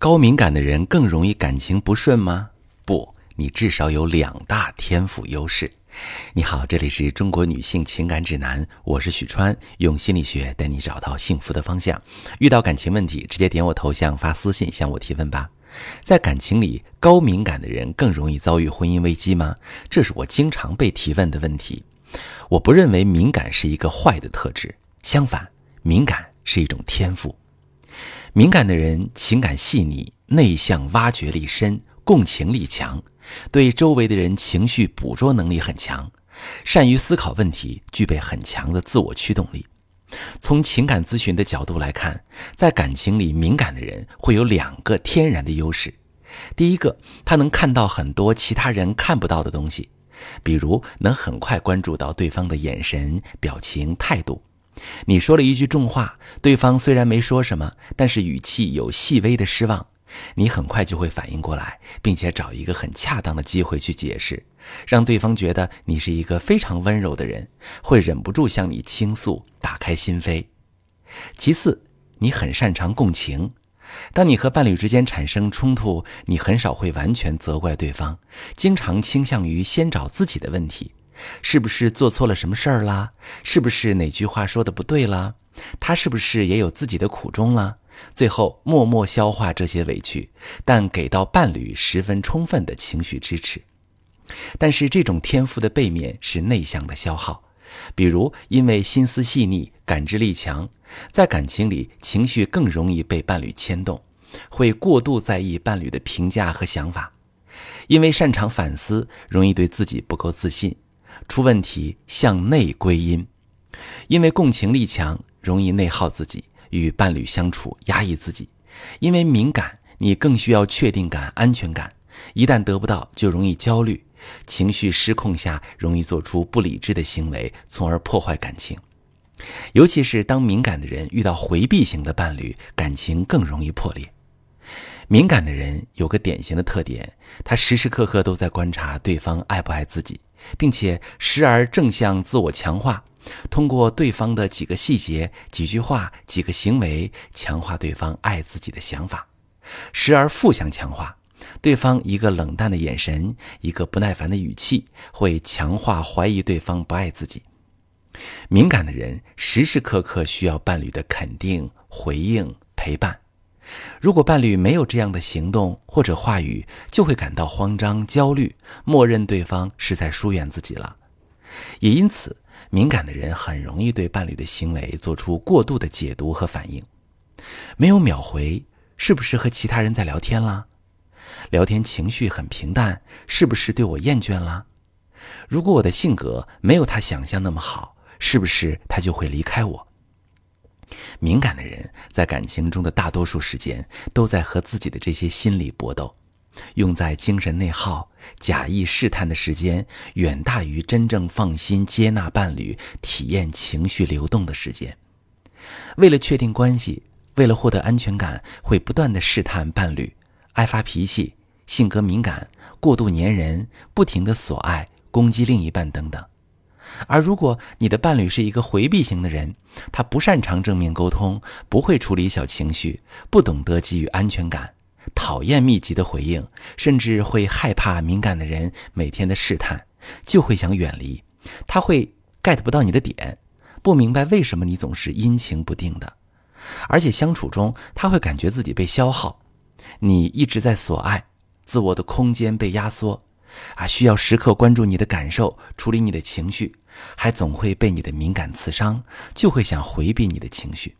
高敏感的人更容易感情不顺吗？不，你至少有两大天赋优势。你好，这里是中国女性情感指南，我是许川，用心理学带你找到幸福的方向。遇到感情问题，直接点我头像发私信向我提问吧。在感情里，高敏感的人更容易遭遇婚姻危机吗？这是我经常被提问的问题。我不认为敏感是一个坏的特质，相反，敏感是一种天赋。敏感的人情感细腻、内向、挖掘力深、共情力强，对周围的人情绪捕捉能力很强，善于思考问题，具备很强的自我驱动力。从情感咨询的角度来看，在感情里，敏感的人会有两个天然的优势。第一个，他能看到很多其他人看不到的东西，比如能很快关注到对方的眼神、表情、态度。你说了一句重话，对方虽然没说什么，但是语气有细微的失望，你很快就会反应过来，并且找一个很恰当的机会去解释，让对方觉得你是一个非常温柔的人，会忍不住向你倾诉，打开心扉。其次，你很擅长共情，当你和伴侣之间产生冲突，你很少会完全责怪对方，经常倾向于先找自己的问题。是不是做错了什么事儿啦？是不是哪句话说的不对啦？他是不是也有自己的苦衷啦？最后默默消化这些委屈，但给到伴侣十分充分的情绪支持。但是这种天赋的背面是内向的消耗，比如因为心思细腻、感知力强，在感情里情绪更容易被伴侣牵动，会过度在意伴侣的评价和想法；因为擅长反思，容易对自己不够自信。出问题向内归因，因为共情力强，容易内耗自己，与伴侣相处压抑自己。因为敏感，你更需要确定感、安全感，一旦得不到，就容易焦虑，情绪失控下容易做出不理智的行为，从而破坏感情。尤其是当敏感的人遇到回避型的伴侣，感情更容易破裂。敏感的人有个典型的特点，他时时刻刻都在观察对方爱不爱自己。并且时而正向自我强化，通过对方的几个细节、几句话、几个行为，强化对方爱自己的想法；时而负向强化，对方一个冷淡的眼神、一个不耐烦的语气，会强化怀疑对方不爱自己。敏感的人时时刻刻需要伴侣的肯定、回应、陪伴。如果伴侣没有这样的行动或者话语，就会感到慌张、焦虑，默认对方是在疏远自己了。也因此，敏感的人很容易对伴侣的行为做出过度的解读和反应。没有秒回，是不是和其他人在聊天啦？聊天情绪很平淡，是不是对我厌倦了？如果我的性格没有他想象那么好，是不是他就会离开我？敏感的人在感情中的大多数时间都在和自己的这些心理搏斗，用在精神内耗、假意试探的时间远大于真正放心接纳伴侣、体验情绪流动的时间。为了确定关系，为了获得安全感，会不断的试探伴侣，爱发脾气、性格敏感、过度粘人、不停的索爱、攻击另一半等等。而如果你的伴侣是一个回避型的人，他不擅长正面沟通，不会处理小情绪，不懂得给予安全感，讨厌密集的回应，甚至会害怕敏感的人每天的试探，就会想远离。他会 get 不到你的点，不明白为什么你总是阴晴不定的，而且相处中他会感觉自己被消耗，你一直在索爱，自我的空间被压缩。啊，需要时刻关注你的感受，处理你的情绪，还总会被你的敏感刺伤，就会想回避你的情绪，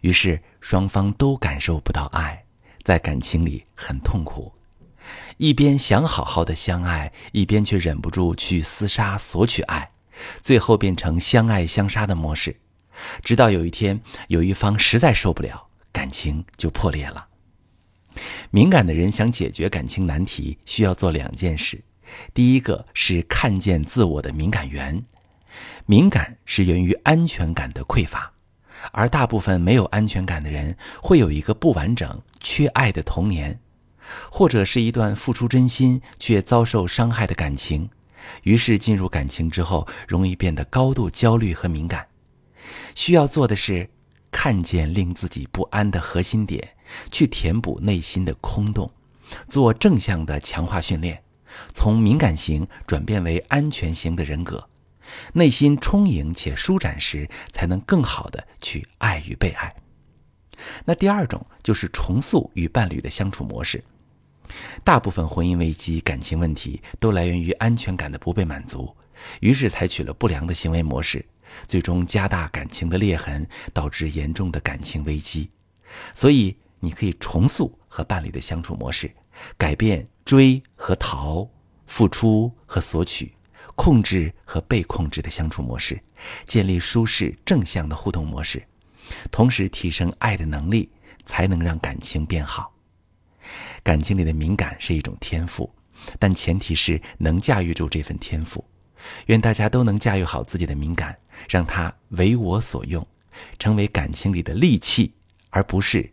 于是双方都感受不到爱，在感情里很痛苦，一边想好好的相爱，一边却忍不住去厮杀索取爱，最后变成相爱相杀的模式，直到有一天有一方实在受不了，感情就破裂了。敏感的人想解决感情难题，需要做两件事。第一个是看见自我的敏感源，敏感是源于安全感的匮乏，而大部分没有安全感的人会有一个不完整、缺爱的童年，或者是一段付出真心却遭受伤害的感情，于是进入感情之后容易变得高度焦虑和敏感。需要做的是看见令自己不安的核心点。去填补内心的空洞，做正向的强化训练，从敏感型转变为安全型的人格。内心充盈且舒展时，才能更好的去爱与被爱。那第二种就是重塑与伴侣的相处模式。大部分婚姻危机、感情问题都来源于安全感的不被满足，于是采取了不良的行为模式，最终加大感情的裂痕，导致严重的感情危机。所以，你可以重塑和伴侣的相处模式，改变追和逃、付出和索取、控制和被控制的相处模式，建立舒适正向的互动模式，同时提升爱的能力，才能让感情变好。感情里的敏感是一种天赋，但前提是能驾驭住这份天赋。愿大家都能驾驭好自己的敏感，让它为我所用，成为感情里的利器，而不是